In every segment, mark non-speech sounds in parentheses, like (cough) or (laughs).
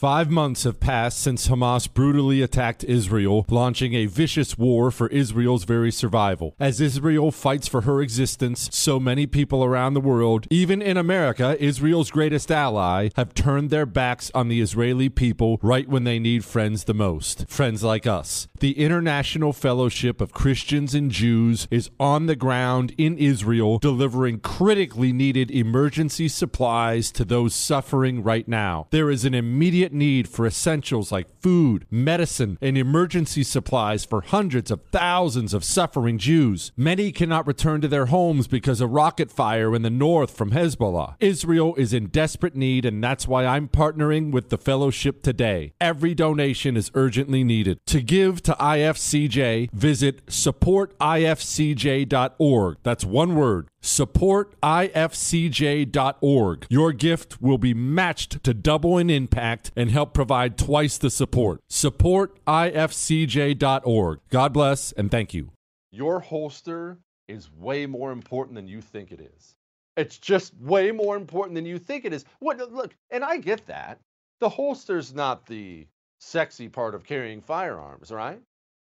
Five months have passed since Hamas brutally attacked Israel, launching a vicious war for Israel's very survival. As Israel fights for her existence, so many people around the world, even in America, Israel's greatest ally, have turned their backs on the Israeli people right when they need friends the most. Friends like us. The International Fellowship of Christians and Jews is on the ground in Israel, delivering critically needed emergency supplies to those suffering right now. There is an immediate need for essentials like food, medicine, and emergency supplies for hundreds of thousands of suffering Jews. Many cannot return to their homes because of rocket fire in the north from Hezbollah. Israel is in desperate need, and that's why I'm partnering with the fellowship today. Every donation is urgently needed. To give to IFCJ, visit supportifcj.org. That's one word supportifcj.org. Your gift will be matched to double in impact and help provide twice the support. Supportifcj.org. God bless and thank you. Your holster is way more important than you think it is. It's just way more important than you think it is. What look, and I get that. The holster's not the sexy part of carrying firearms, right?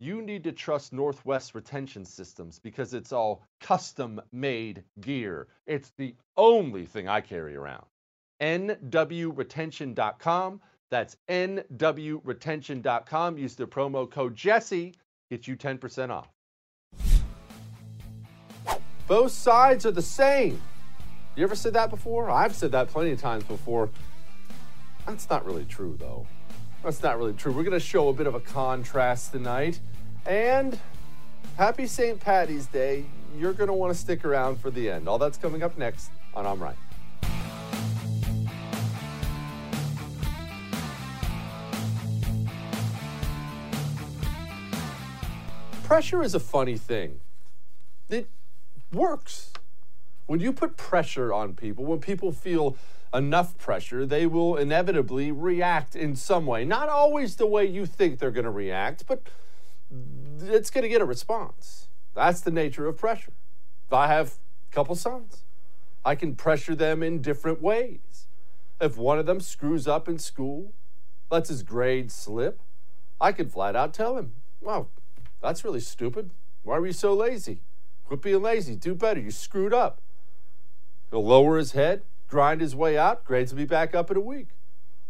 you need to trust Northwest Retention Systems because it's all custom made gear. It's the only thing I carry around. NWRetention.com. That's NWRetention.com. Use the promo code Jesse, get you 10% off. Both sides are the same. You ever said that before? I've said that plenty of times before. That's not really true, though. That's not really true. We're going to show a bit of a contrast tonight. And happy St. Patty's Day. You're going to want to stick around for the end. All that's coming up next on I'm Right. Pressure is a funny thing. It works. When you put pressure on people, when people feel enough pressure, they will inevitably react in some way. Not always the way you think they're going to react, but it's going to get a response. That's the nature of pressure. If I have a couple sons, I can pressure them in different ways. If one of them screws up in school, lets his grade slip, I could flat out tell him, wow, that's really stupid. Why were you so lazy? Quit being lazy. Do better. You screwed up. He'll lower his head, grind his way out. Grades will be back up in a week.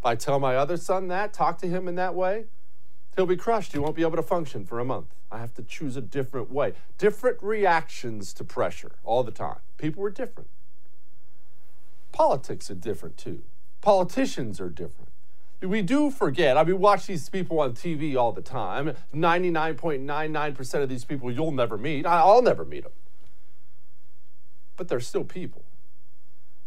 If I tell my other son that, talk to him in that way, he'll be crushed. He won't be able to function for a month. I have to choose a different way. Different reactions to pressure all the time. People are different. Politics are different too. Politicians are different. We do forget. I mean, watch these people on TV all the time. 99.99% of these people you'll never meet. I'll never meet them. But they're still people.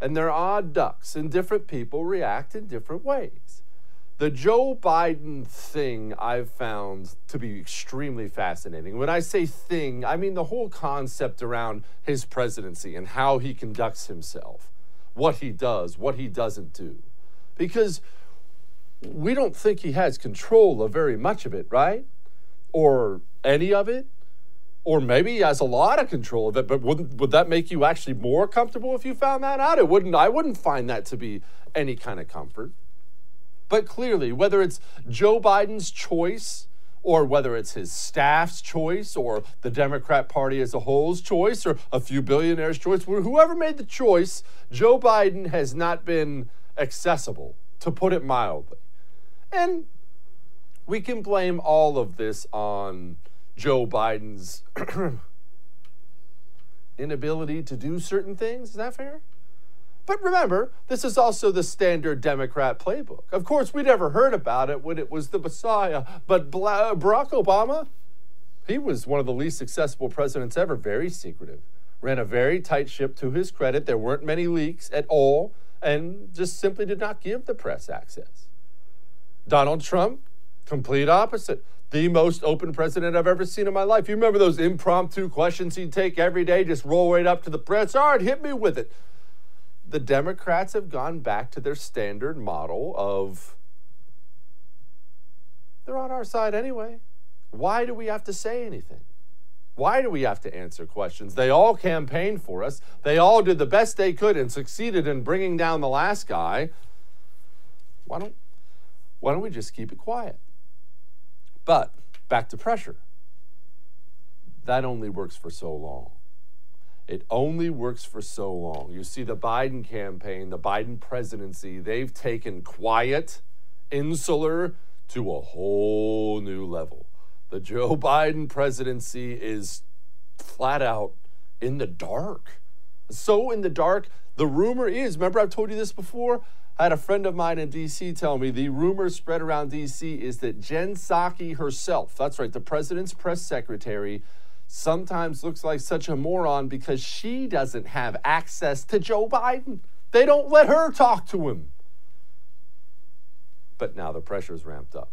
And they're odd ducks, and different people react in different ways. The Joe Biden thing I've found to be extremely fascinating. When I say thing, I mean the whole concept around his presidency and how he conducts himself, what he does, what he doesn't do. Because we don't think he has control of very much of it, right? Or any of it? Or maybe he has a lot of control of it, but wouldn't would that make you actually more comfortable if you found that out? It wouldn't. I wouldn't find that to be any kind of comfort. But clearly, whether it's Joe Biden's choice, or whether it's his staff's choice, or the Democrat Party as a whole's choice, or a few billionaires' choice, whoever made the choice, Joe Biden has not been accessible, to put it mildly. And we can blame all of this on Joe Biden's (clears throat) inability to do certain things. Is that fair? But remember, this is also the standard Democrat playbook. Of course, we never heard about it when it was the Messiah, but Barack Obama, he was one of the least successful presidents ever, very secretive. Ran a very tight ship to his credit. There weren't many leaks at all, and just simply did not give the press access. Donald Trump, complete opposite. The most open president I've ever seen in my life. You remember those impromptu questions he'd take every day, just roll right up to the press? All right, hit me with it. The Democrats have gone back to their standard model of they're on our side anyway. Why do we have to say anything? Why do we have to answer questions? They all campaigned for us. They all did the best they could and succeeded in bringing down the last guy. Why don't why don't we just keep it quiet? But back to pressure. That only works for so long. It only works for so long. You see, the Biden campaign, the Biden presidency, they've taken quiet, insular to a whole new level. The Joe Biden presidency is flat out in the dark. So in the dark, the rumor is remember, I've told you this before? I had a friend of mine in DC tell me the rumor spread around DC is that Jen Psaki herself, that's right, the president's press secretary, sometimes looks like such a moron because she doesn't have access to Joe Biden. They don't let her talk to him. But now the pressure's ramped up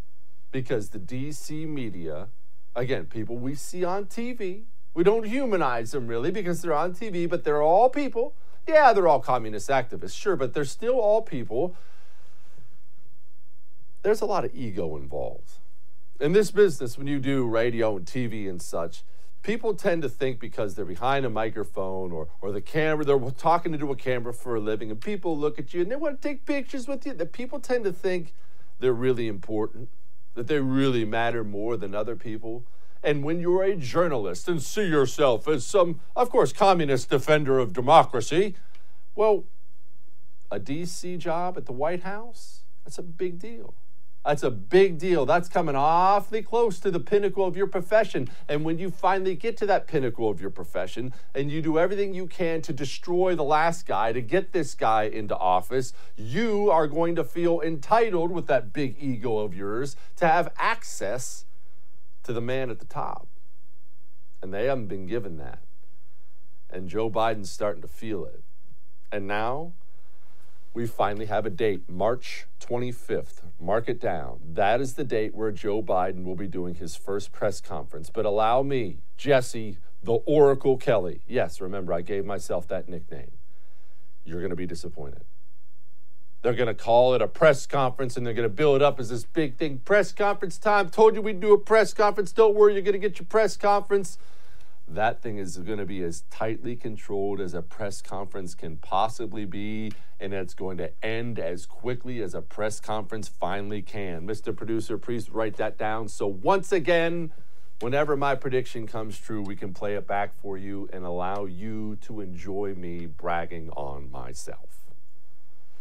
because the DC media, again, people we see on TV, we don't humanize them really because they're on TV, but they're all people yeah, they're all communist activists, sure, but they're still all people. There's a lot of ego involved. In this business, when you do radio and TV and such, people tend to think because they're behind a microphone or, or the camera, they're talking into a camera for a living, and people look at you and they want to take pictures with you, that people tend to think they're really important, that they really matter more than other people. And when you're a journalist and see yourself as some, of course, communist defender of democracy, well, a DC job at the White House, that's a big deal. That's a big deal. That's coming awfully close to the pinnacle of your profession. And when you finally get to that pinnacle of your profession and you do everything you can to destroy the last guy, to get this guy into office, you are going to feel entitled with that big ego of yours to have access to the man at the top. And they haven't been given that. And Joe Biden's starting to feel it. And now we finally have a date, March 25th. Mark it down. That is the date where Joe Biden will be doing his first press conference. But allow me, Jesse, the Oracle Kelly. Yes, remember, I gave myself that nickname. You're going to be disappointed. They're going to call it a press conference and they're going to build it up as this big thing. Press conference time. Told you we'd do a press conference. Don't worry, you're going to get your press conference. That thing is going to be as tightly controlled as a press conference can possibly be, and it's going to end as quickly as a press conference finally can. Mr. Producer, please write that down. So, once again, whenever my prediction comes true, we can play it back for you and allow you to enjoy me bragging on myself.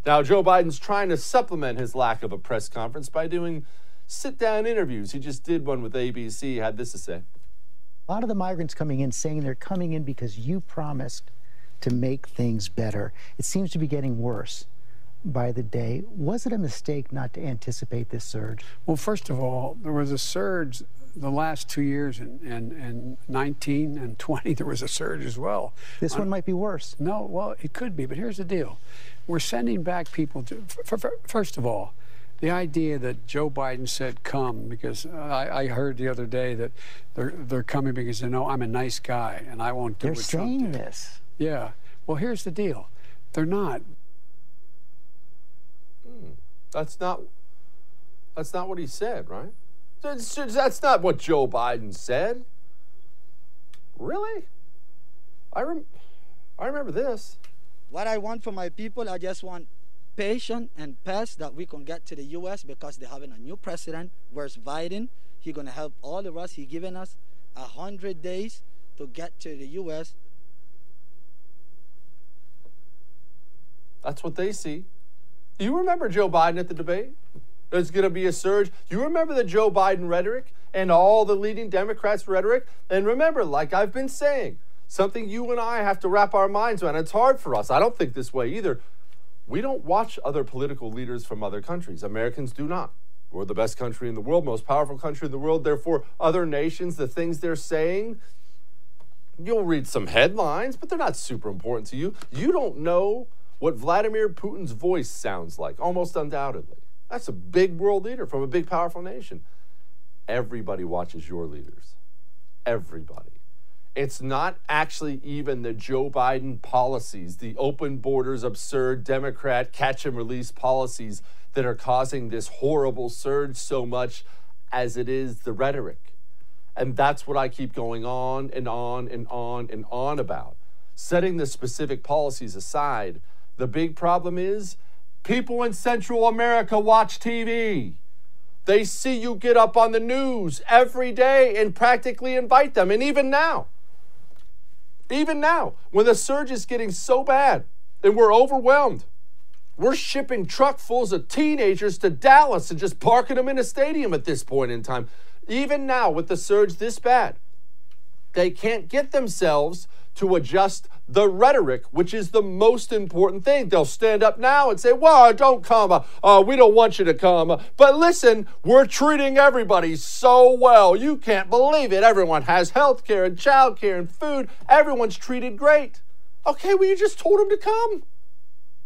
Now, Joe Biden's trying to supplement his lack of a press conference by doing sit down interviews. He just did one with ABC, had this to say. A lot of the migrants coming in saying they're coming in because you promised to make things better. It seems to be getting worse by the day. Was it a mistake not to anticipate this surge? Well, first of all, there was a surge the last two years, and in, in, in, 19 and 20, (laughs) there was a surge as well. This one might be worse. No, well, it could be, but here's the deal. We're sending back people to, first of all, the idea that Joe Biden said come because I, I, heard the other day that they're they're coming because they know I'm a nice guy and I won't do they're what saying Trump did. this. Yeah. Well, here's the deal. They're not. Hmm. That's not. That's not what he said, right? That's, that's not what Joe Biden said. Really? I rem- I remember this. What I want for my people, I just want patience and fast that we can get to the U.S. because they're having a new president. Where's Biden? He's gonna help all of us. He given us a hundred days to get to the U.S. That's what they see. You remember Joe Biden at the debate? There's going to be a surge. You remember the Joe Biden rhetoric and all the leading Democrats' rhetoric? And remember, like I've been saying, something you and I have to wrap our minds around. It's hard for us. I don't think this way either. We don't watch other political leaders from other countries. Americans do not. We're the best country in the world, most powerful country in the world. Therefore, other nations, the things they're saying, you'll read some headlines, but they're not super important to you. You don't know what Vladimir Putin's voice sounds like, almost undoubtedly. That's a big world leader from a big, powerful nation. Everybody watches your leaders. Everybody. It's not actually even the Joe Biden policies, the open borders, absurd Democrat catch and release policies that are causing this horrible surge so much as it is the rhetoric. And that's what I keep going on and on and on and on about. Setting the specific policies aside, the big problem is people in Central America watch TV. They see you get up on the news every day and practically invite them. And even now, even now, when the surge is getting so bad and we're overwhelmed, we're shipping truckfuls of teenagers to Dallas and just parking them in a stadium at this point in time. Even now, with the surge this bad, they can't get themselves to adjust the rhetoric, which is the most important thing. They'll stand up now and say, Well, don't come. Uh, we don't want you to come. But listen, we're treating everybody so well. You can't believe it. Everyone has health care and child care and food. Everyone's treated great. Okay, well, you just told them to come.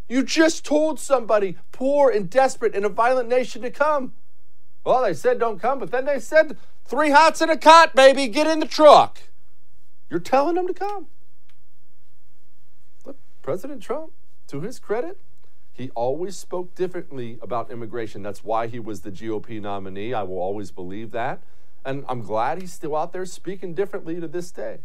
You just told somebody poor and desperate in a violent nation to come. Well, they said don't come, but then they said three hots in a cot, baby, get in the truck. You're telling them to come. Look, President Trump, to his credit, he always spoke differently about immigration. That's why he was the GOP nominee. I will always believe that. And I'm glad he's still out there speaking differently to this day.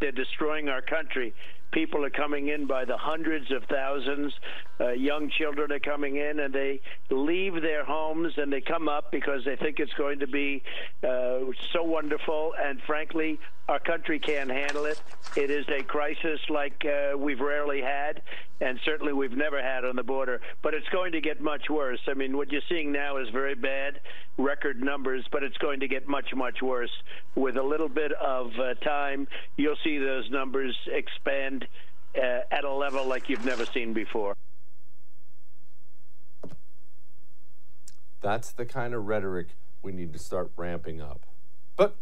They're destroying our country. People are coming in by the hundreds of thousands. Uh, young children are coming in, and they leave their homes and they come up because they think it's going to be uh, so wonderful. And frankly, our country can't handle it. It is a crisis like uh, we've rarely had, and certainly we've never had on the border. But it's going to get much worse. I mean, what you're seeing now is very bad, record numbers, but it's going to get much, much worse. With a little bit of uh, time, you'll see those numbers expand uh, at a level like you've never seen before. That's the kind of rhetoric we need to start ramping up. But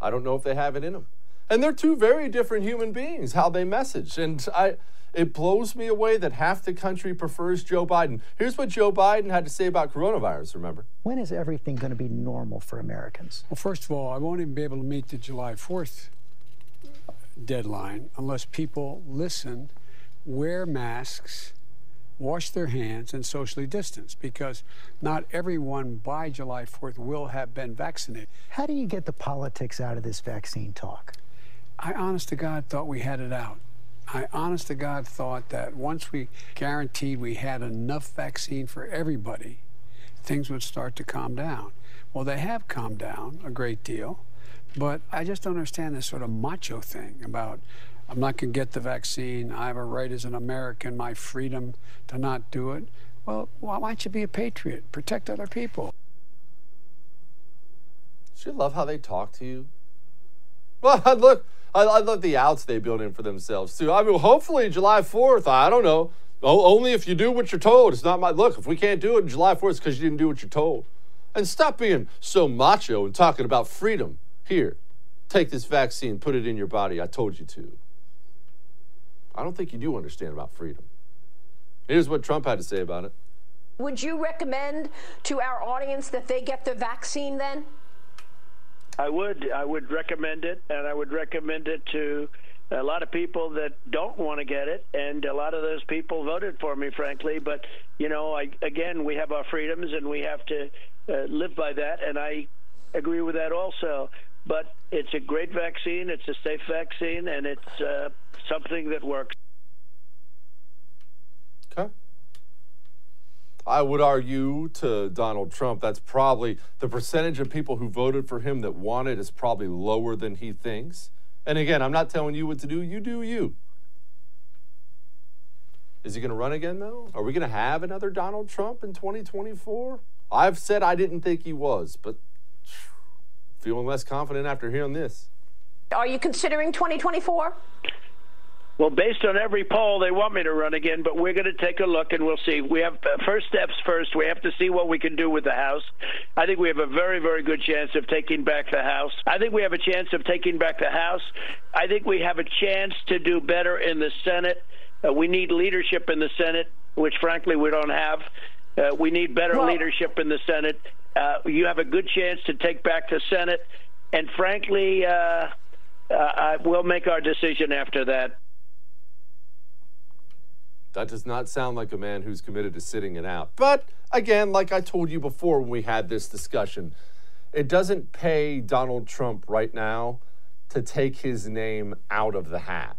I don't know if they have it in them. And they're two very different human beings, how they message. And I, it blows me away that half the country prefers Joe Biden. Here's what Joe Biden had to say about coronavirus, remember? When is everything going to be normal for Americans? Well, first of all, I won't even be able to meet the July 4th deadline unless people listen, wear masks, wash their hands, and socially distance because not everyone by July 4th will have been vaccinated. How do you get the politics out of this vaccine talk? I honest to God thought we had it out. I honest to God thought that once we guaranteed we had enough vaccine for everybody, things would start to calm down. Well, they have calmed down a great deal, but I just don't understand this sort of macho thing about I'm not going to get the vaccine. I have a right as an American, my freedom to not do it. Well, why don't you be a patriot? Protect other people. You love how they talk to you? Well, look, I, I love the outs they build in for themselves too. I mean, hopefully July 4th, I don't know. only if you do what you're told. It's not my look. If we can't do it July 4th, it's because you didn't do what you're told. And stop being so macho and talking about freedom. Here, take this vaccine, put it in your body. I told you to. I don't think you do understand about freedom. Here's what Trump had to say about it. Would you recommend to our audience that they get the vaccine then? I would. I would recommend it, and I would recommend it to a lot of people that don't want to get it, and a lot of those people voted for me, frankly. But you know, I, again, we have our freedoms, and we have to uh, live by that, and I agree with that also. But it's a great vaccine. It's a safe vaccine, and it's uh, something that works. Okay. I would argue to Donald Trump that's probably the percentage of people who voted for him that want it is probably lower than he thinks. And again, I'm not telling you what to do. You do you. Is he going to run again, though? Are we going to have another Donald Trump in 2024? I've said I didn't think he was, but feeling less confident after hearing this. Are you considering 2024? Well, based on every poll, they want me to run again, but we're going to take a look and we'll see. We have uh, first steps first. We have to see what we can do with the House. I think we have a very, very good chance of taking back the House. I think we have a chance of taking back the House. I think we have a chance to do better in the Senate. Uh, we need leadership in the Senate, which frankly we don't have. Uh, we need better well, leadership in the Senate. Uh, you have a good chance to take back the Senate, and frankly, uh, uh we'll make our decision after that. That does not sound like a man who's committed to sitting it out. But again, like I told you before when we had this discussion, it doesn't pay Donald Trump right now to take his name out of the hat.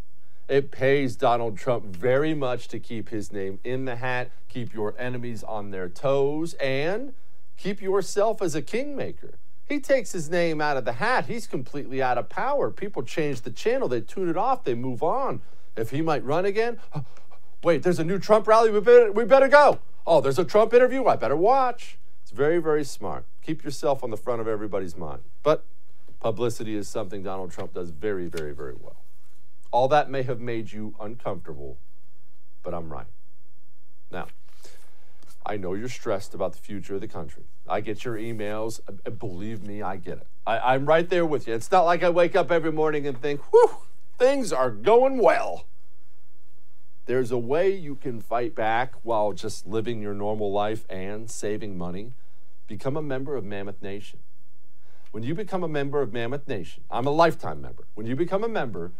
It pays Donald Trump very much to keep his name in the hat, keep your enemies on their toes, and keep yourself as a kingmaker. He takes his name out of the hat, he's completely out of power. People change the channel, they tune it off, they move on. If he might run again, (gasps) Wait, there's a new Trump rally. We better, we better go. Oh, there's a Trump interview. I better watch. It's very, very smart. Keep yourself on the front of everybody's mind. But publicity is something Donald Trump does very, very, very well. All that may have made you uncomfortable, but I'm right. Now, I know you're stressed about the future of the country. I get your emails. Uh, uh, believe me, I get it. I, am right there with you. It's not like I wake up every morning and think, whew, things are going well. There's a way you can fight back while just living your normal life and saving money. Become a member of Mammoth Nation. When you become a member of Mammoth Nation, I'm a lifetime member. When you become a member,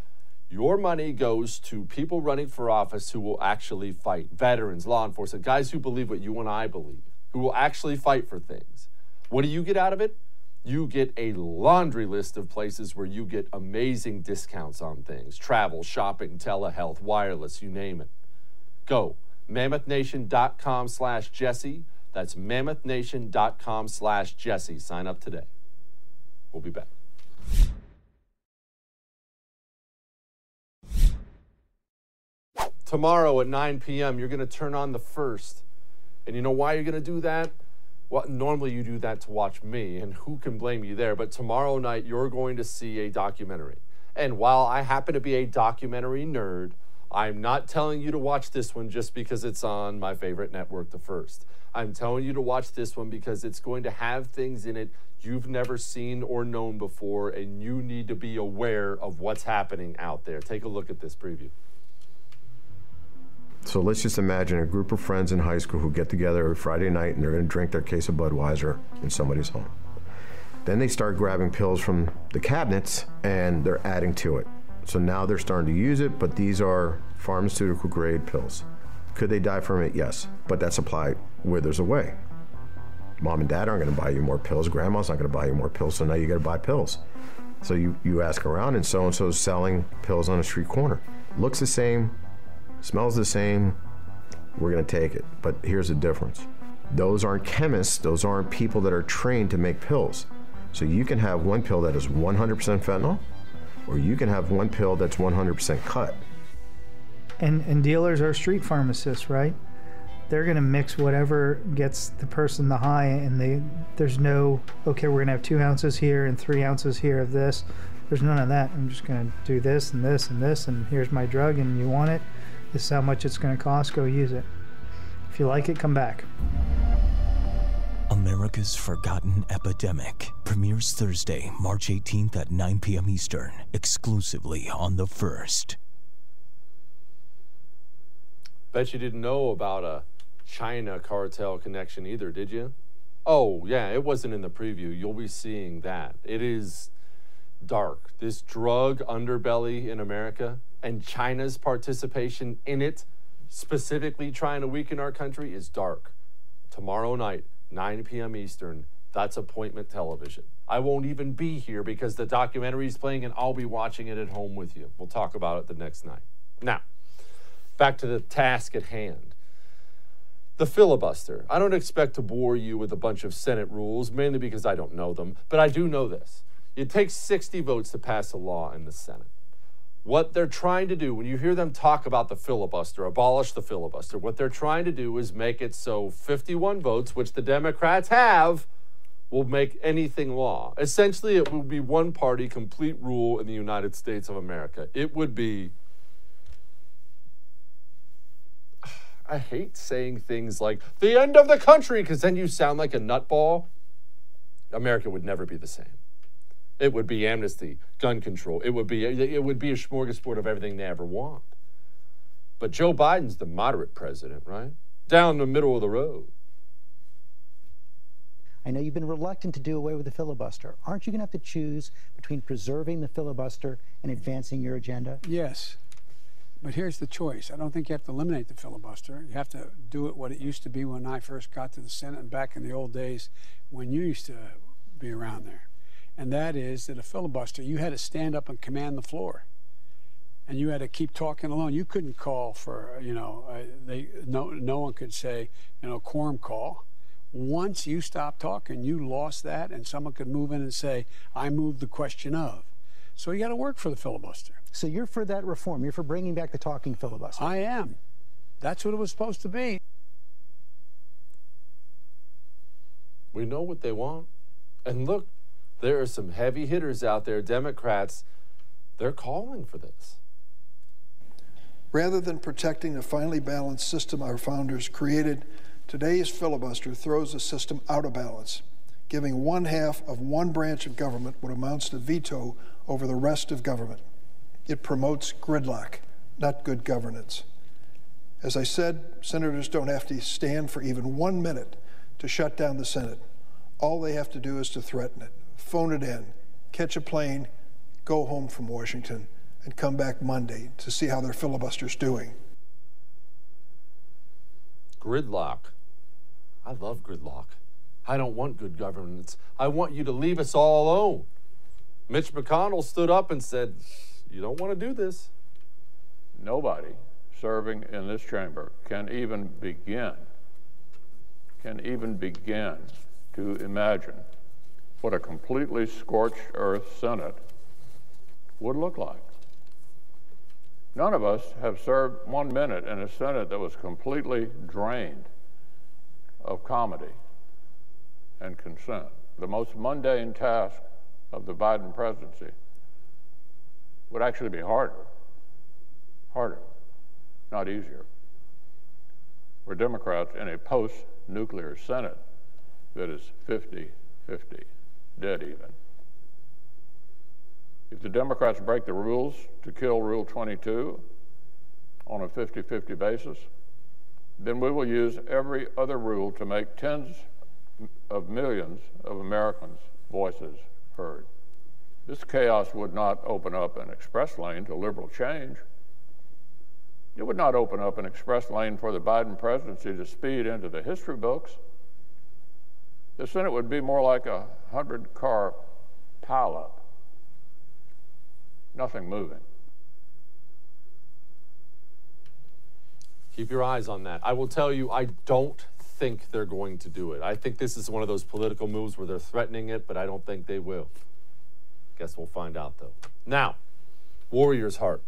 your money goes to people running for office who will actually fight veterans, law enforcement, guys who believe what you and I believe, who will actually fight for things. What do you get out of it? you get a laundry list of places where you get amazing discounts on things travel, shopping, telehealth, wireless, you name it. Go mammothnation.com slash Jesse. That's mammothnation.com slash Jesse. Sign up today. We'll be back. Tomorrow at 9 p.m., you're going to turn on the first. And you know why you're going to do that? well, normally you do that to watch me, and who can blame you there? But tomorrow night, you're going to see a documentary. And while I happen to be a documentary nerd, I'm not telling you to watch this one just because it's on my favorite network, The First. I'm telling you to watch this one because it's going to have things in it you've never seen or known before, and you need to be aware of what's happening out there. Take a look at this preview. So let's just imagine a group of friends in high school who get together every Friday night and they're going to drink their case of Budweiser in somebody's home. Then they start grabbing pills from the cabinets and they're adding to it. So now they're starting to use it, but these are pharmaceutical grade pills. Could they die from it? Yes, but that supply withers away. Mom and dad aren't going to buy you more pills. Grandma's not going to buy you more pills, so now you got to buy pills. So you, you ask around, and so and so's selling pills on a street corner. Looks the same, smells the same. We're to take it. But here's the difference those aren't chemists, those aren't people that are trained to make pills. So you can have one pill that is 100% fentanyl, or you can have one pill that's 100% cut. And, and dealers are street pharmacists, right? They're going to mix whatever gets the person the high, and they there's no okay. We're going to have two ounces here and three ounces here of this. There's none of that. I'm just going to do this and this and this, and here's my drug, and you want it. This is how much it's going to cost. Go use it. If you like it, come back. America's Forgotten Epidemic premieres Thursday, March 18th at 9 p.m. Eastern, exclusively on The First. Bet you didn't know about a China cartel connection either, did you? Oh, yeah, it wasn't in the preview. You'll be seeing that. It is dark. This drug underbelly in America and China's participation in it, specifically trying to weaken our country, is dark. Tomorrow night, 9 p.m. Eastern, that's appointment television. I won't even be here because the documentary is playing and I'll be watching it at home with you. We'll talk about it the next night. Now, back to the task at hand. The filibuster. I don't expect to bore you with a bunch of Senate rules, mainly because I don't know them, but I do know this. It takes 60 votes to pass a law in the Senate. What they're trying to do, when you hear them talk about the filibuster, abolish the filibuster, what they're trying to do is make it so 51 votes, which the Democrats have, will make anything law. Essentially, it will be one party complete rule in the United States of America. It would be. (sighs) I hate saying things like the end of the country because then you sound like a nutball. America would never be the same. It would be amnesty, gun control. It would be it would be a smorgasbord of everything they ever want. But Joe Biden's the moderate president, right? Down the middle of the road. I know you've been reluctant to do away with the filibuster. Aren't you going to have to choose between preserving the filibuster and advancing your agenda? Yes. But here's the choice. I don't think you have to eliminate the filibuster. You have to do it what it used to be when I first got to the Senate and back in the old days when you used to be around there and that is that a filibuster, you had to stand up and command the floor, and you had to keep talking alone. You couldn't call for, you know, uh, they no no one could say, you know, quorum call. Once you stopped talking, you lost that, and someone could move in and say, "I move the question of." So you got to work for the filibuster. So you're for that reform. You're for bringing back the talking filibuster. I am. That's what it was supposed to be. We know what they want. And look, there are some heavy hitters out there, Democrats, they're calling for this. Rather than protecting the finely balanced system our founders created, today's filibuster throws the system out of balance, giving one half of one branch of government what amounts to veto over the rest of government. It promotes gridlock, not good governance. As I said, senators don't have to stand for even one minute to shut down the Senate. All they have to do is to threaten it phone it in, catch a plane, go home from Washington, and come back Monday to see how their filibuster's doing. Gridlock. I love gridlock. I don't want good governance. I want you to leave us all alone. Mitch McConnell stood up and said, You don't want to do this. Nobody serving in this chamber can even begin, can even begin to imagine what a completely scorched earth Senate would look like. None of us have served one minute in a Senate that was completely drained of comity and consent. The most mundane task of the Biden presidency would actually be harder, harder, not easier. For Democrats in a post nuclear Senate that is 50 50 dead even. If the Democrats break the rules to kill Rule 22 on a 50 50 basis, then we will use every other rule to make tens of millions of Americans' voices heard. This chaos would not open up an express lane to liberal change. It would not open up an express lane for the Biden presidency to speed into the history books. The Senate would be more like a 100 car pileup nothing moving. Keep your eyes on that. I will tell you, I don't think they're going to do it. I think this is one of those political moves where they're threatening it, but I don't think they will. Guess we'll find out, though. Now, Warrior's Heart.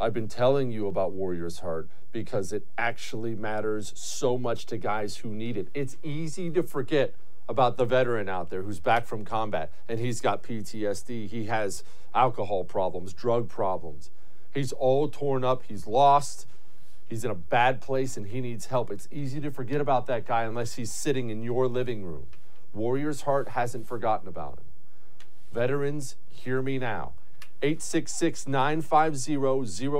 I've been telling you about Warrior's Heart because it actually matters so much to guys who need it. It's easy to forget about the veteran out there who's back from combat and he's got PTSD. He has alcohol problems, drug problems. He's all torn up, he's lost, he's in a bad place, and he needs help. It's easy to forget about that guy unless he's sitting in your living room. Warrior's Heart hasn't forgotten about him. Veterans, hear me now. 866 950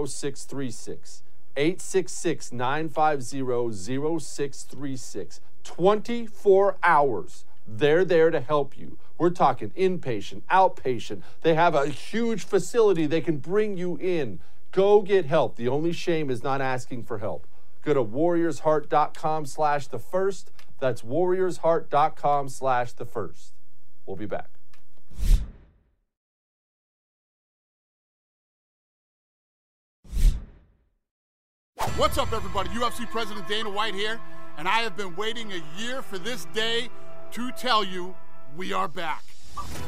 0636. 866 950 0636. 24 hours. They're there to help you. We're talking inpatient, outpatient. They have a huge facility they can bring you in. Go get help. The only shame is not asking for help. Go to warriorsheart.com slash the first. That's warriorsheart.com slash the first. We'll be back. What's up, everybody? UFC President Dana White here, and I have been waiting a year for this day to tell you we are back.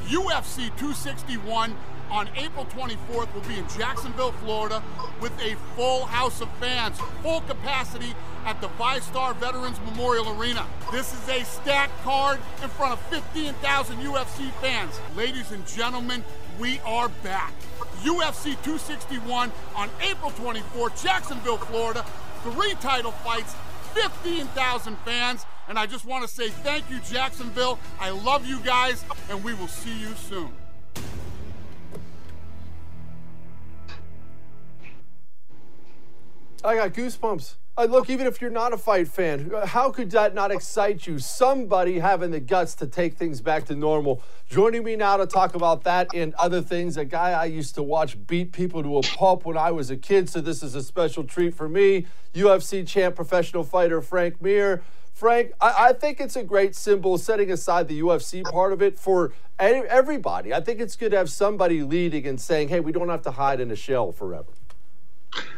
UFC 261 on April 24th will be in Jacksonville, Florida, with a full house of fans, full capacity at the VyStar Veterans Memorial Arena. This is a stacked card in front of 15,000 UFC fans. Ladies and gentlemen, we are back. UFC 261 on April 24th, Jacksonville, Florida. Three title fights, 15,000 fans. And I just want to say thank you, Jacksonville. I love you guys, and we will see you soon. I got goosebumps. Uh, look, even if you're not a fight fan, how could that not excite you? Somebody having the guts to take things back to normal. Joining me now to talk about that and other things, a guy I used to watch beat people to a pulp when I was a kid, so this is a special treat for me. UFC champ, professional fighter Frank Mir. Frank, I, I think it's a great symbol, setting aside the UFC part of it, for everybody. I think it's good to have somebody leading and saying, hey, we don't have to hide in a shell forever.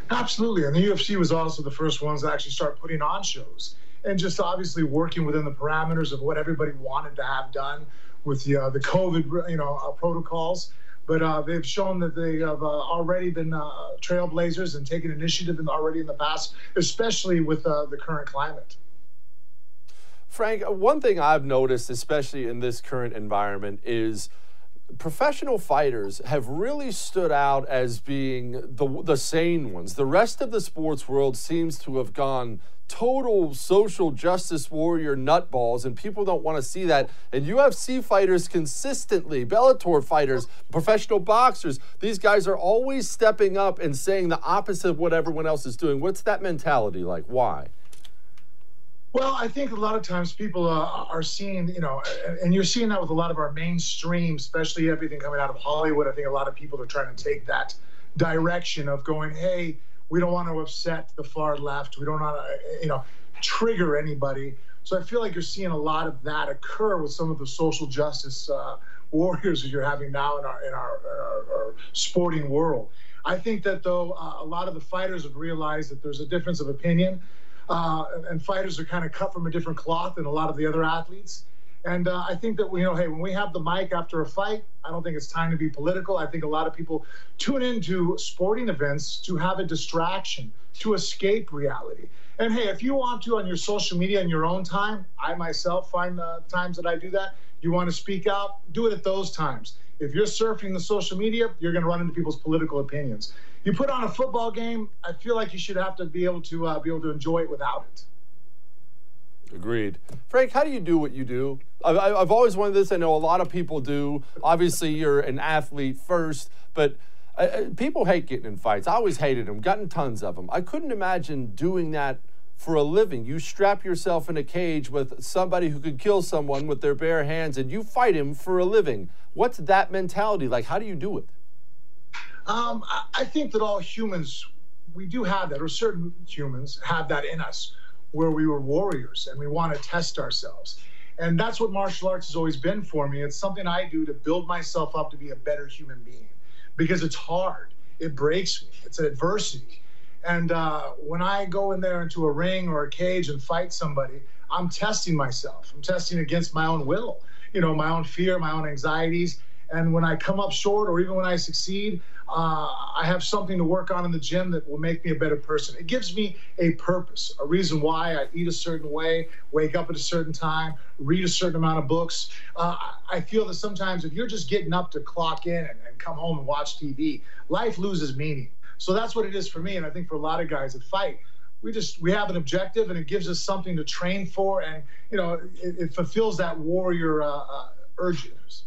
Absolutely. And the UFC was also the first ones to actually start putting on shows and just obviously working within the parameters of what everybody wanted to have done with the, uh, the COVID, you know, uh, protocols. But uh, they've shown that they have uh, already been uh, trailblazers and taken initiative in, already in the past, especially with uh, the current climate. Frank, one thing I've noticed, especially in this current environment, is – professional fighters have really stood out as being the the sane ones. The rest of the sports world seems to have gone total social justice warrior nutballs, and people don't want to see that. And UFC fighters consistently, Bellator fighters, professional boxers, these guys are always stepping up and saying the opposite of what everyone else is doing. What's that mentality like? Why? Well, I think a lot of times people uh, are seeing, you know, and you're seeing that with a lot of our mainstream, especially everything coming out of Hollywood. I think a lot of people are trying to take that direction of going, hey, we don't want to upset the far left. We don't want to, you know, trigger anybody. So I feel like you're seeing a lot of that occur with some of the social justice uh, warriors that you're having now in our in our, our, our sporting world. I think that though uh, a lot of the fighters have realized that there's a difference of opinion uh, and fighters are kind of cut from a different cloth than a lot of the other athletes. And uh, I think that you know, hey, when we have the mic after a fight, I don't think it's time to be political. I think a lot of people tune into sporting events to have a distraction, to escape reality. And hey, if you want to on your social media in your own time, I myself find the times that I do that. You want to speak out, do it at those times. If you're surfing the social media, you're going to run into people's political opinions you put on a football game, I feel like you should have to be able to uh, be able to enjoy it without it. Agreed. Frank, how do you do what you do? I've, I've always wanted this. I know a lot of people do. Obviously, you're an athlete first, but uh, uh, people hate getting in fights. I always hated them, gotten tons of them. I couldn't imagine doing that for a living. You strap yourself in a cage with somebody who could kill someone with their bare hands and you fight him for a living. What's that mentality like? How do you do it? Um, I think that all humans, we do have that, or certain humans have that in us, where we were warriors and we want to test ourselves. And that's what martial arts has always been for me. It's something I do to build myself up to be a better human being. because it's hard. It breaks me. It's an adversity. And uh, when I go in there into a ring or a cage and fight somebody, I'm testing myself. I'm testing against my own will, you know, my own fear, my own anxieties. And when I come up short or even when I succeed, uh, I have something to work on in the gym that will make me a better person. It gives me a purpose, a reason why I eat a certain way, wake up at a certain time, read a certain amount of books. Uh, I feel that sometimes if you're just getting up to clock in and, and come home and watch TV, life loses meaning. So that's what it is for me. And I think for a lot of guys that fight, we just we have an objective and it gives us something to train for and you know it, it fulfills that warrior uh, uh, urges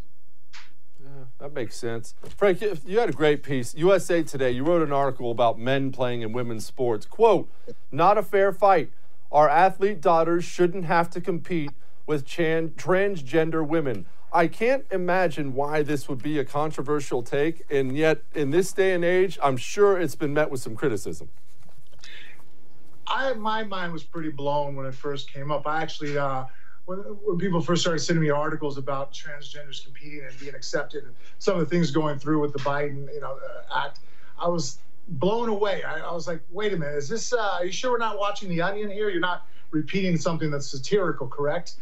that makes sense. Frank, you had a great piece. USA Today, you wrote an article about men playing in women's sports. Quote, not a fair fight. Our athlete daughters shouldn't have to compete with transgender women. I can't imagine why this would be a controversial take, and yet in this day and age, I'm sure it's been met with some criticism. I my mind was pretty blown when it first came up. I actually uh, when, when people first started sending me articles about transgenders competing and being accepted, and some of the things going through with the Biden, you know, uh, act, I was blown away. I, I, was like, wait a minute, is this? Uh, are you sure we're not watching The Onion here? You're not repeating something that's satirical, correct?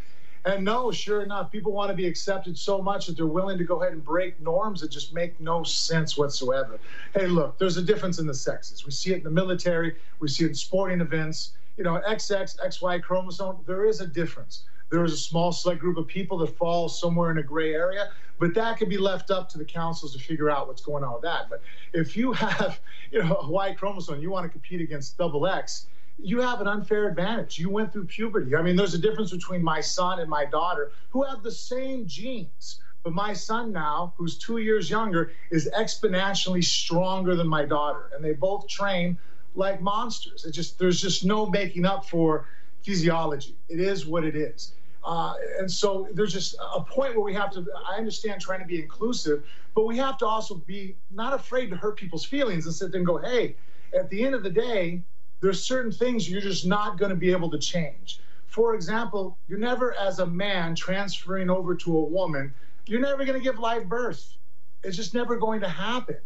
And no, sure enough, people want to be accepted so much that they're willing to go ahead and break norms that just make no sense whatsoever. Hey, look, there's a difference in the sexes. We see it in the military, we see it in sporting events. You know, XX, XY chromosome, there is a difference there is a small select group of people that fall somewhere in a gray area, but that could be left up to the councils to figure out what's going on with that. But if you have, (laughs) you know, a Y chromosome, you want to compete against double X, you have an unfair advantage. You went through puberty. I mean, there's a difference between my son and my daughter who have the same genes. But my son now, who's two years younger, is exponentially stronger than my daughter. And they both train like monsters. It just there's just no making up for physiology. It is what it is. Uh, and so there's just a point where we have to, I understand trying to be inclusive, but we have to also be not afraid to hurt people's feelings and sit there and go, hey, at the end of the day, there's certain things you're just not going to be able to change. For example, you're never, as a man, transferring over to a woman, you're never going to give live birth. It's just never going to happen.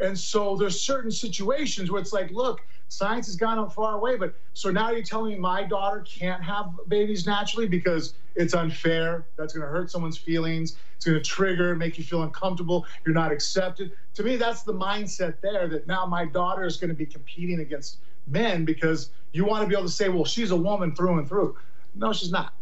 And so there's certain situations where it's like, look, science has gone far away, but so now you're telling me my daughter can't have babies naturally because it's unfair. That's going to hurt someone's feelings. It's going to trigger, make you feel uncomfortable. You're not accepted. To me, that's the mindset there that now my daughter is going to be competing against men because you want to be able to say, well, she's a woman through and through. No, she's not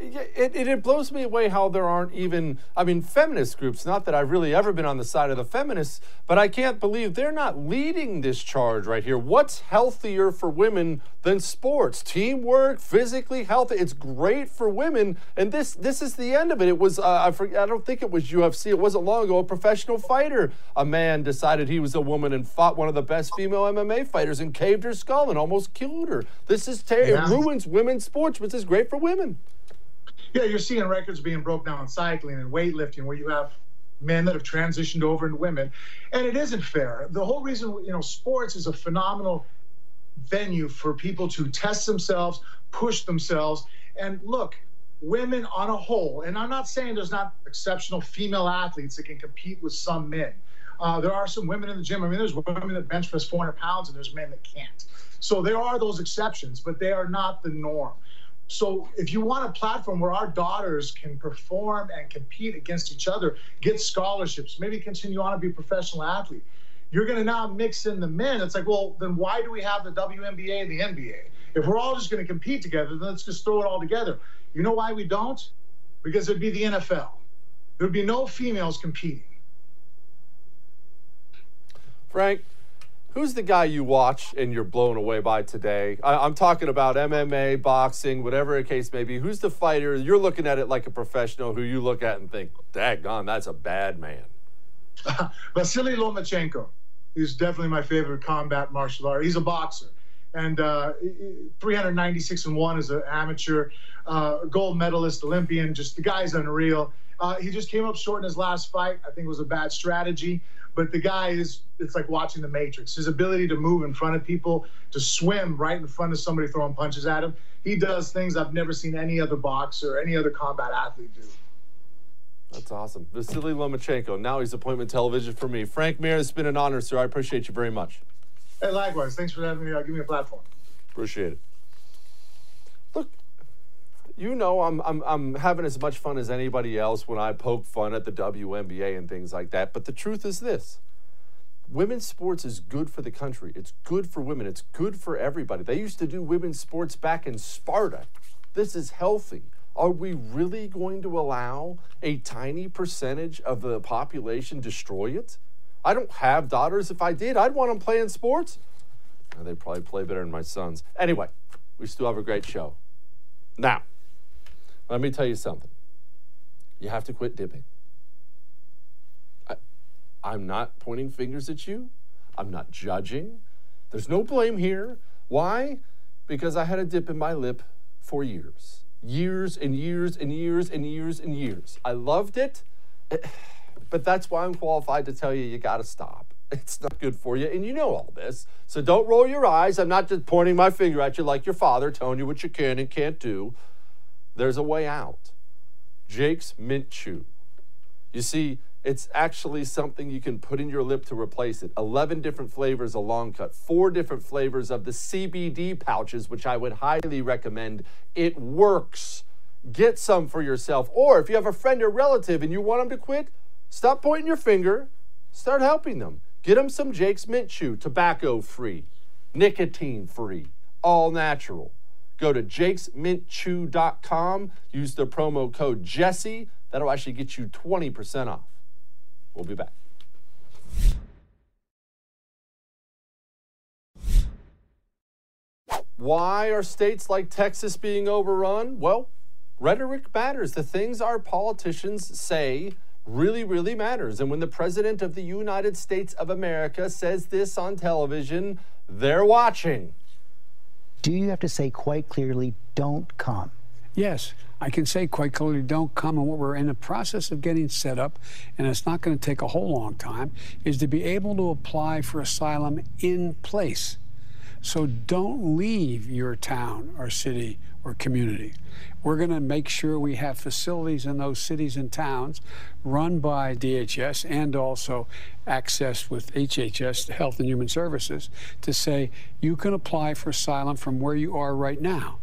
it, it, it, blows me away how there aren't even, I mean, feminist groups. Not that I've really ever been on the side of the feminists, but I can't believe they're not leading this charge right here. What's healthier for women than sports? Teamwork, physically healthy. It's great for women, and this this is the end of it. It was uh, I forget, I don't think it was UFC. It wasn't long ago. A professional fighter, a man decided he was a woman and fought one of the best female MMA fighters and caved her skull and almost killed her. This is ter- yeah. it ruins women's sports, but this is great for women yeah, you're seeing records being broke down in cycling and weightlifting where you have men that have transitioned over into women. And it isn't fair. The whole reason, you know, sports is a phenomenal venue for people to test themselves, push themselves. And look, women on a whole, and I'm not saying there's not exceptional female athletes that can compete with some men. Uh, there are some women in the gym. I mean, there's women that bench press 400 pounds, and there's men that can't. So there are those exceptions, but they are not the norm. So if you want a platform where our daughters can perform and compete against each other, get scholarships, maybe continue on to be a professional athlete, you're going to now mix in the men. It's like, well, then why do we have the WNBA and the NBA? If we're all just going to compete together, then let's just throw it all together. You know why we don't? Because it'd be the NFL. There'd be no females competing. Frank, who's the guy you watch and you're blown away by today? I, am talking about MMA, boxing, whatever the case may be. Who's the fighter? You're looking at it like a professional who you look at and think, daggone, that's a bad man. (laughs) Vasily Lomachenko. is definitely my favorite combat martial art. He's a boxer. And uh, 396 and 1 as an amateur, uh, gold medalist, Olympian. Just the guy's unreal. Uh, he just came up short in his last fight. I think it was a bad strategy. But the guy is, it's like watching the Matrix. His ability to move in front of people, to swim right in front of somebody throwing punches at him. He does things I've never seen any other boxer, or any other combat athlete do. That's awesome. Vasily Lomachenko. Now he's appointment television for me. Frank Mir, it's been an honor, sir. I appreciate you very much. Hey, likewise. Thanks for having me. Uh, give me a platform. Appreciate it. You know I'm, I'm, I'm having as much fun as anybody else when I poke fun at the WNBA and things like that. But the truth is this women's sports is good for the country. It's good for women. It's good for everybody. They used to do women's sports back in Sparta. This is healthy. Are we really going to allow a tiny percentage of the population destroy it? I don't have daughters. If I did, I'd want them playing sports. They'd probably play better than my sons. Anyway, we still have a great show. Now, let me tell you something. You have to quit dipping. I, I'm not pointing fingers at you. I'm not judging. There's no blame here. Why? Because I had a dip in my lip for years. Years and years and years and years and years. I loved it, (clears throat) but that's why I'm qualified to tell you you got to stop. (laughs) It's not good for you, and you know all this. So don't roll your eyes. I'm not just pointing my finger at you like your father, telling you what you can and can't do. There's a way out. Jake's Mint Chew. You see, it's actually something you can put in your lip to replace it. 11 different flavors of long cut, four different flavors of the CBD pouches, which I would highly recommend. It works. Get some for yourself. Or if you have a friend or relative and you want them to quit, stop pointing your finger, start helping them. Get them some Jake's Mint Chew, tobacco free, nicotine free, all natural. Go to jakesmintchew.com, use the promo code Jesse. That'll actually get you 20% off. We'll be back. Why are states like Texas being overrun? Well, rhetoric matters. The things our politicians say really, really matters. And when the President of the United States of America says this on television, they're watching. Do you have to say quite clearly, don't come? Yes, I can say quite clearly, don't come. And what we're in the process of getting set up, and it's not going to take a whole long time, is to be able to apply for asylum in place. So don't leave your town or city or community. We're going to make sure we have facilities in those cities and towns run by DHS and also accessed with HHS, Health and Human Services, to say you can apply for asylum from where you are right now.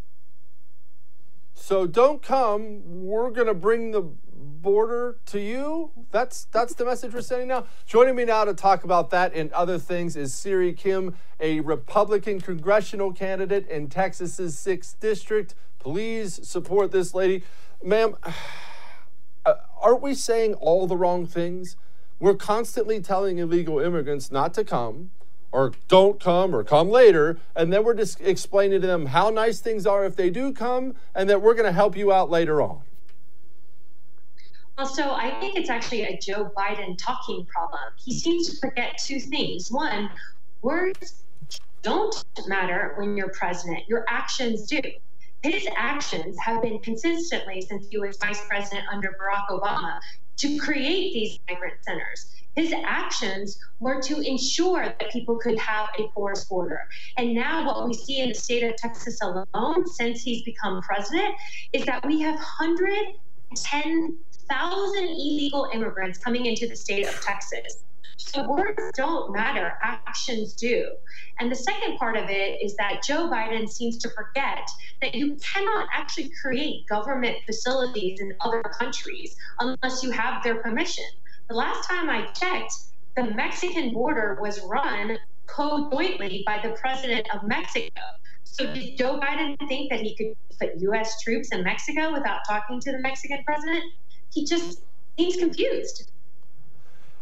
So don't come. We're going to bring the border to you. That's that's the message we're sending now. Joining me now to talk about that and other things is Sery Kim, a Republican congressional candidate in Texas's 6th district. Please support this lady. Ma'am, (sighs) uh, aren't we saying all the wrong things? We're constantly telling illegal immigrants not to come or don't come or come later. And then we're just explaining to them how nice things are if they do come and that we're going to help you out later on. Well, so I think it's actually a Joe Biden talking problem. He seems to forget two things. One, words don't matter when you're president, your actions do. His actions have been consistently, since he was vice president under Barack Obama, to create these migrant centers. His actions were to ensure that people could have a porous border. And now, what we see in the state of Texas alone, since he's become president, is that we have 110,000 illegal immigrants coming into the state of Texas. So words don't matter, actions do. And the second part of it is that Joe Biden seems to forget that you cannot actually create government facilities in other countries unless you have their permission. The last time I checked, the Mexican border was run co-jointly by the president of Mexico. So did Joe Biden think that he could put U.S. troops in Mexico without talking to the Mexican president? He just seems confused.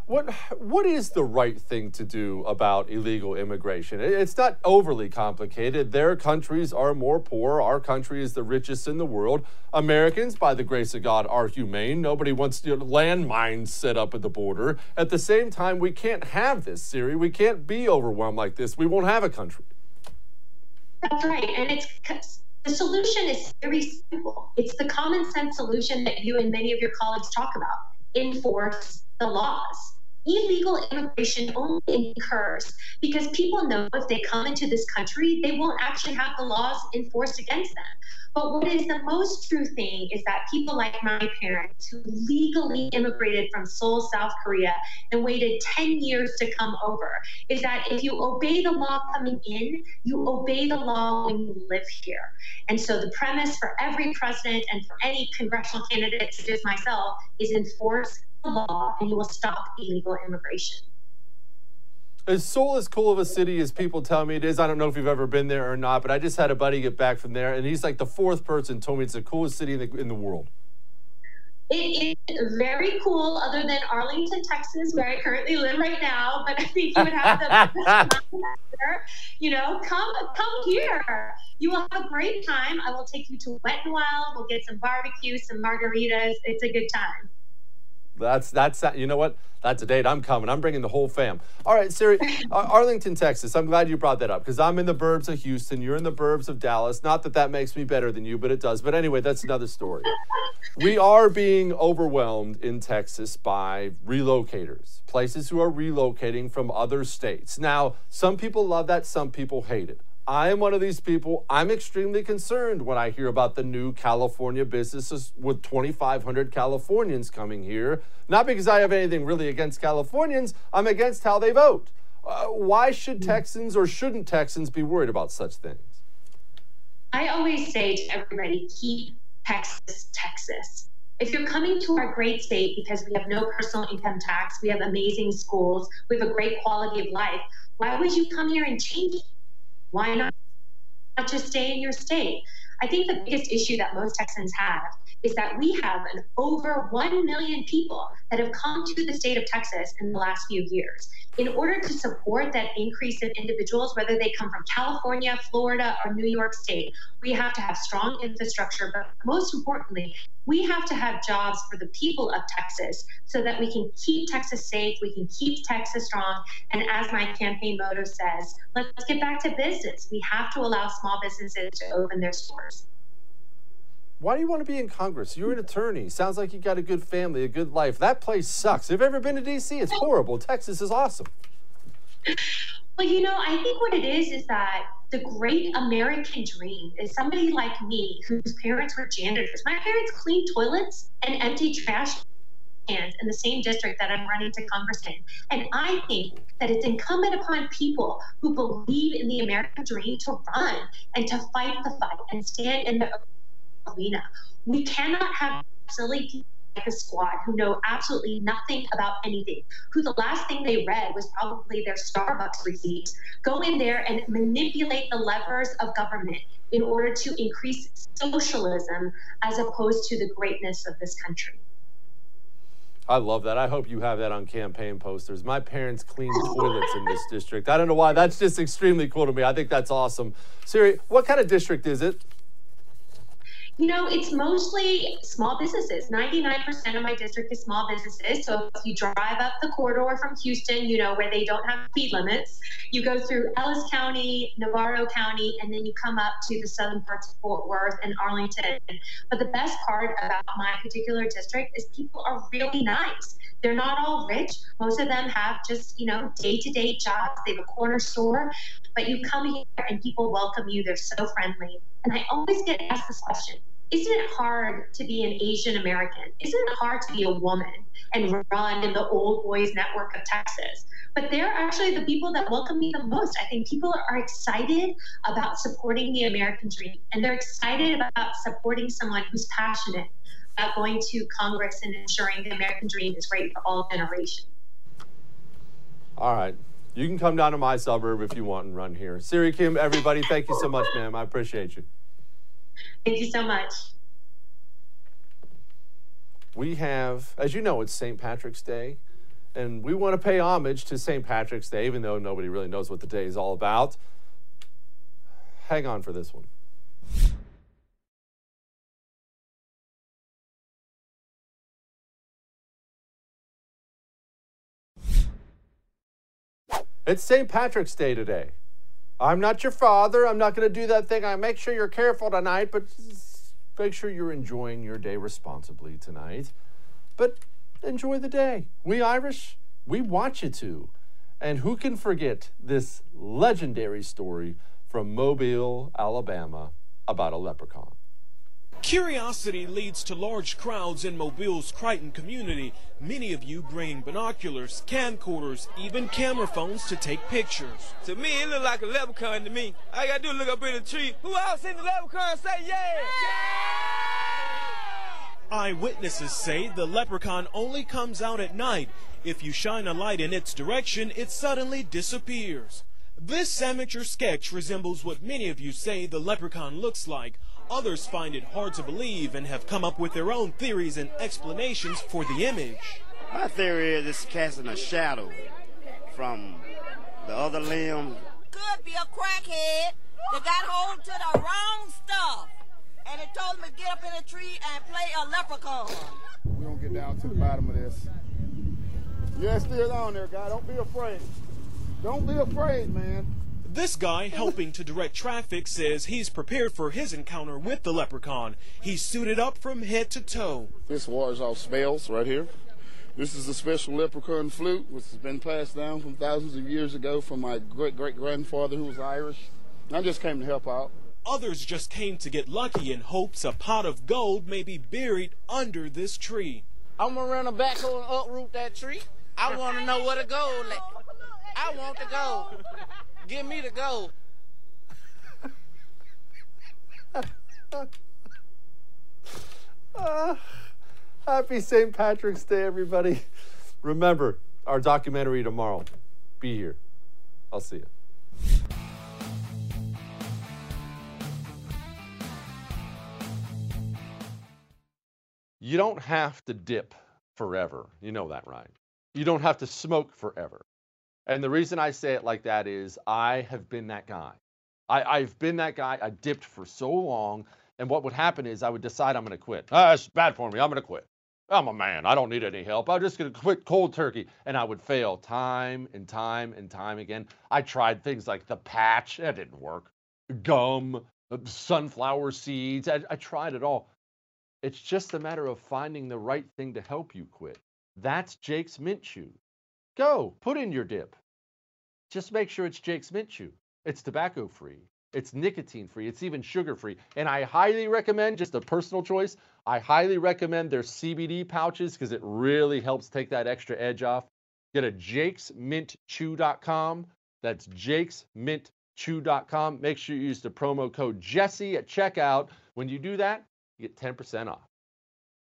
What what is the right thing to do about illegal immigration? It's not overly complicated. Their countries are more poor. Our country is the richest in the world. Americans, by the grace of God, are humane. Nobody wants you know, landmines set up at the border. At the same time, we can't have this, Sery. We can't be overwhelmed like this. We won't have a country. That's right, and it's the solution is very simple. It's the common sense solution that you and many of your colleagues talk about. Enforce the laws illegal immigration only occurs because people know if they come into this country, they won't actually have the laws enforced against them. But what is the most true thing is that people like my parents who legally immigrated from Seoul, South Korea, and waited 10 years to come over, is that if you obey the law coming in, you obey the law when you live here. And so the premise for every president and for any congressional candidate, such as myself, is enforce the law and you will stop illegal immigration. As Seoul as cool of a city as people tell me it is? I don't know if you've ever been there or not, but I just had a buddy get back from there, and he's like the fourth person told me it's the coolest city in the, in the world. It is very cool, other than Arlington, Texas, where I currently live right now. But I think you would have the best (laughs) there. You know, come come here. You will have a great time. I will take you to Wet and Wild. We'll get some barbecue, some margaritas. It's a good time. That's that's that. You know what? That's a date. I'm coming. I'm bringing the whole fam. All right, Sery, (laughs) Arlington, Texas. I'm glad you brought that up because I'm in the burbs of Houston. You're in the burbs of Dallas. Not that that makes me better than you, but it does. But anyway, that's another story. (laughs) we are being overwhelmed in Texas by relocators, places who are relocating from other states. Now, some people love that. Some people hate it. I am one of these people. I'm extremely concerned when I hear about the new California businesses with 2,500 Californians coming here. Not because I have anything really against Californians, I'm against how they vote. Uh, why should hmm. Texans or shouldn't Texans be worried about such things? I always say to everybody keep Texas, Texas. If you're coming to our great state because we have no personal income tax, we have amazing schools, we have a great quality of life, why would you come here and change it? Why not, just stay in your state? I think the biggest issue that most Texans have is that we have an over 1 million people that have come to the state of Texas in the last few years. In order to support that increase of individuals, whether they come from California, Florida, or New York State, we have to have strong infrastructure. But most importantly, we have to have jobs for the people of Texas so that we can keep Texas safe, we can keep Texas strong. And as my campaign motto says, let's get back to business. We have to allow small businesses to open their stores. Why do you want to be in Congress? You're an attorney. Sounds like you got a good family, a good life. That place sucks. Have you ever been to D.C.? It's horrible. Texas is awesome. Well, you know, I think what it is is that the great American dream is somebody like me whose parents were janitors. My parents cleaned toilets and emptied trash cans in the same district that I'm running to Congress in. And I think that it's incumbent upon people who believe in the American dream to run and to fight the fight and stand in the We cannot have silly like a squad who know absolutely nothing about anything, who the last thing they read was probably their Starbucks receipt, go in there and manipulate the levers of government in order to increase socialism as opposed to the greatness of this country. I love that. I hope you have that on campaign posters. My parents clean toilets in this district. I don't know why. That's just extremely cool to me. I think that's awesome. Sery, what kind of district is it? You know, it's mostly small businesses. 99% of my district is small businesses. So if you drive up the corridor from Houston, you know, where they don't have speed limits, you go through Ellis County, Navarro County, and then you come up to the southern parts of Fort Worth and Arlington. But the best part about my particular district is people are really nice. They're not all rich. Most of them have just, you know, day to day jobs. They have a corner store, but you come here and people welcome you. They're so friendly. And I always get asked this question Isn't it hard to be an Asian American? Isn't it hard to be a woman and run in the old boys network of Texas? But they're actually the people that welcome me the most. I think people are excited about supporting the American dream, and they're excited about supporting someone who's passionate about going to Congress and ensuring the American dream is great for all generations. All right. You can come down to my suburb if you want and run here. Sery Kim, everybody, thank you so much, ma'am. I appreciate you. Thank you so much. We have, as you know, it's St. Patrick's Day, and we want to pay homage to St. Patrick's Day, even though nobody really knows what the day is all about. Hang on for this one. It's St. Patrick's Day today. I'm not your father. I'm not going to do that thing. I make sure you're careful tonight, but make sure you're enjoying your day responsibly tonight. But enjoy the day. We Irish, we want you to. And who can forget this legendary story from Mobile, Alabama about a leprechaun? Curiosity leads to large crowds in Mobile's Crichton community, many of you bringing binoculars, camcorders, even camera phones to take pictures. To me, it look like a leprechaun to me. I gotta do is look up in the tree. Who else seen the leprechaun say yeah? Eyewitnesses say the leprechaun only comes out at night. If you shine a light in its direction, it suddenly disappears. This amateur sketch resembles what many of you say the leprechaun looks like. Others find it hard to believe and have come up with their own theories and explanations for the image. My theory is it's casting a shadow from the other limb. Could be a crackhead that got hold to the wrong stuff. And it told him to get up in a tree and play a leprechaun. We're going to get down to the bottom of this. Yeah, it's still on there, guy. Don't be afraid. Don't be afraid, man. This guy helping to direct traffic says he's prepared for his encounter with the leprechaun. He's suited up from head to toe. This wars off smells right here. This is a special leprechaun flute, which has been passed down from thousands of years ago from my great great grandfather who was Irish. I just came to help out. Others just came to get lucky in hopes a pot of gold may be buried under this tree. I'm gonna run a backhoe and uproot that tree. I want to know where the gold at. I want the gold. Give me the gold. uh, (laughs) happy St. Patrick's Day, everybody. Remember, our documentary tomorrow. Be here. I'll see you. You don't have to dip forever. You know that, right? You don't have to smoke forever. And the reason I say it like that is I have been that guy. I, I've been that guy. I dipped for so long. And what would happen is I would decide I'm going to quit. Ah, it's bad for me. I'm going to quit. I'm a man. I don't need any help. I'm just going to quit cold turkey. And I would fail time and time and time again. I tried things like the patch. That didn't work. Gum, uh, sunflower seeds. I, I tried it all. It's just a matter of finding the right thing to help you quit. That's Jake's Mint Chew. Go, put in your dip. Just make sure it's Jake's Mint Chew. It's tobacco free. It's nicotine free. It's even sugar free. And I highly recommend, just a personal choice, I highly recommend their CBD pouches because it really helps take that extra edge off. Get a jakesmintchew.com. That's jakesmintchew.com. Make sure you use the promo code Jesse at checkout. When you do that, you get 10% off.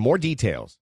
more details.